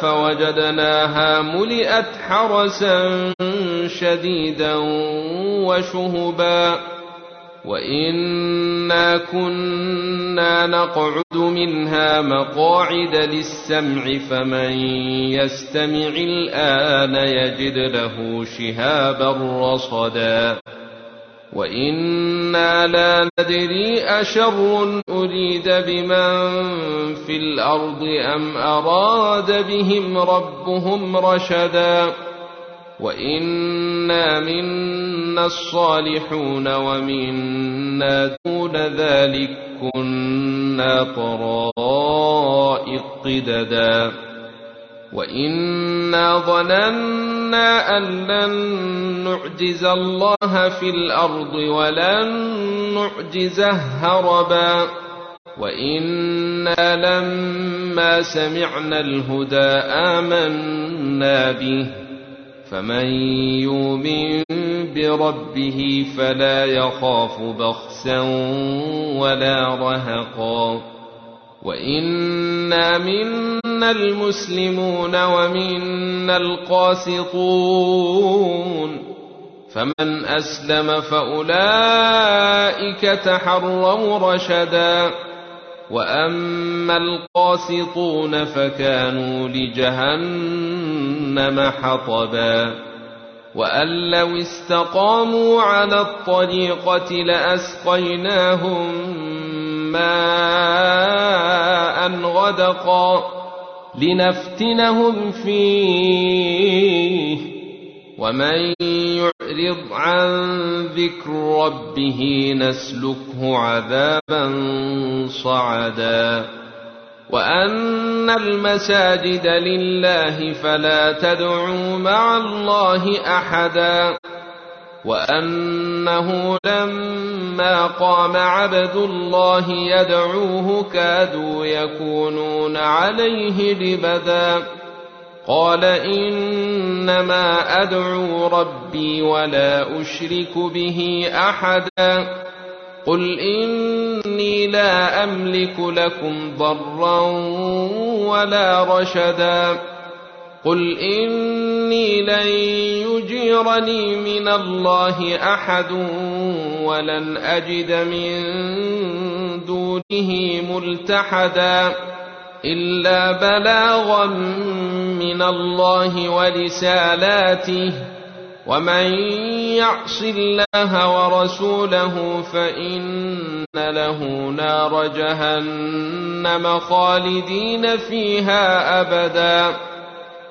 فوجدناها ملئت حرسا شديدا وشهبا. وإنا كنا نقعد منها مقاعد للسمع فمن يستمع الآن يجد له شهابا رصدا. وأنا لا ندري اشر اريد بمن في الأرض ام اراد بهم ربهم رشدا وانا منا الصالحون ومنا دون ذلك كنا طرائق قددا وانا ظننا ان لن نعجز الله في الأرض ولن نعجزه هربا وأنا لما سمعنا الهدى امنا به فمن يؤمن بربه فلا يخاف بخسا ولا رهقا وانا منا المسلمون ومنا القاسطون فمن أسلم فأولئك تحروا رشدا وأما القاسطون فكانوا لجهنم حطبا وأن لو استقاموا على الطريقة لأسقيناهم ماء غدقا لنفتنهم فيه. ومن يعرض عن ذكر ربه نسلكه عذابا صعدا. وأن المساجد لله فلا تدعوا مع الله أحدا. وانه لما قام عبد الله يدعوه كادوا يكونون عليه لبدا قال انما ادعو ربي ولا اشرك به احدا قل اني لا املك لكم ضرا ولا رشدا قل اني لن يجيرني من الله احد ولن اجد من دونه ملتحدا الا بلاغا من الله ورسالاته ومن يعص الله ورسوله فان له نار جهنم خالدين فيها ابدا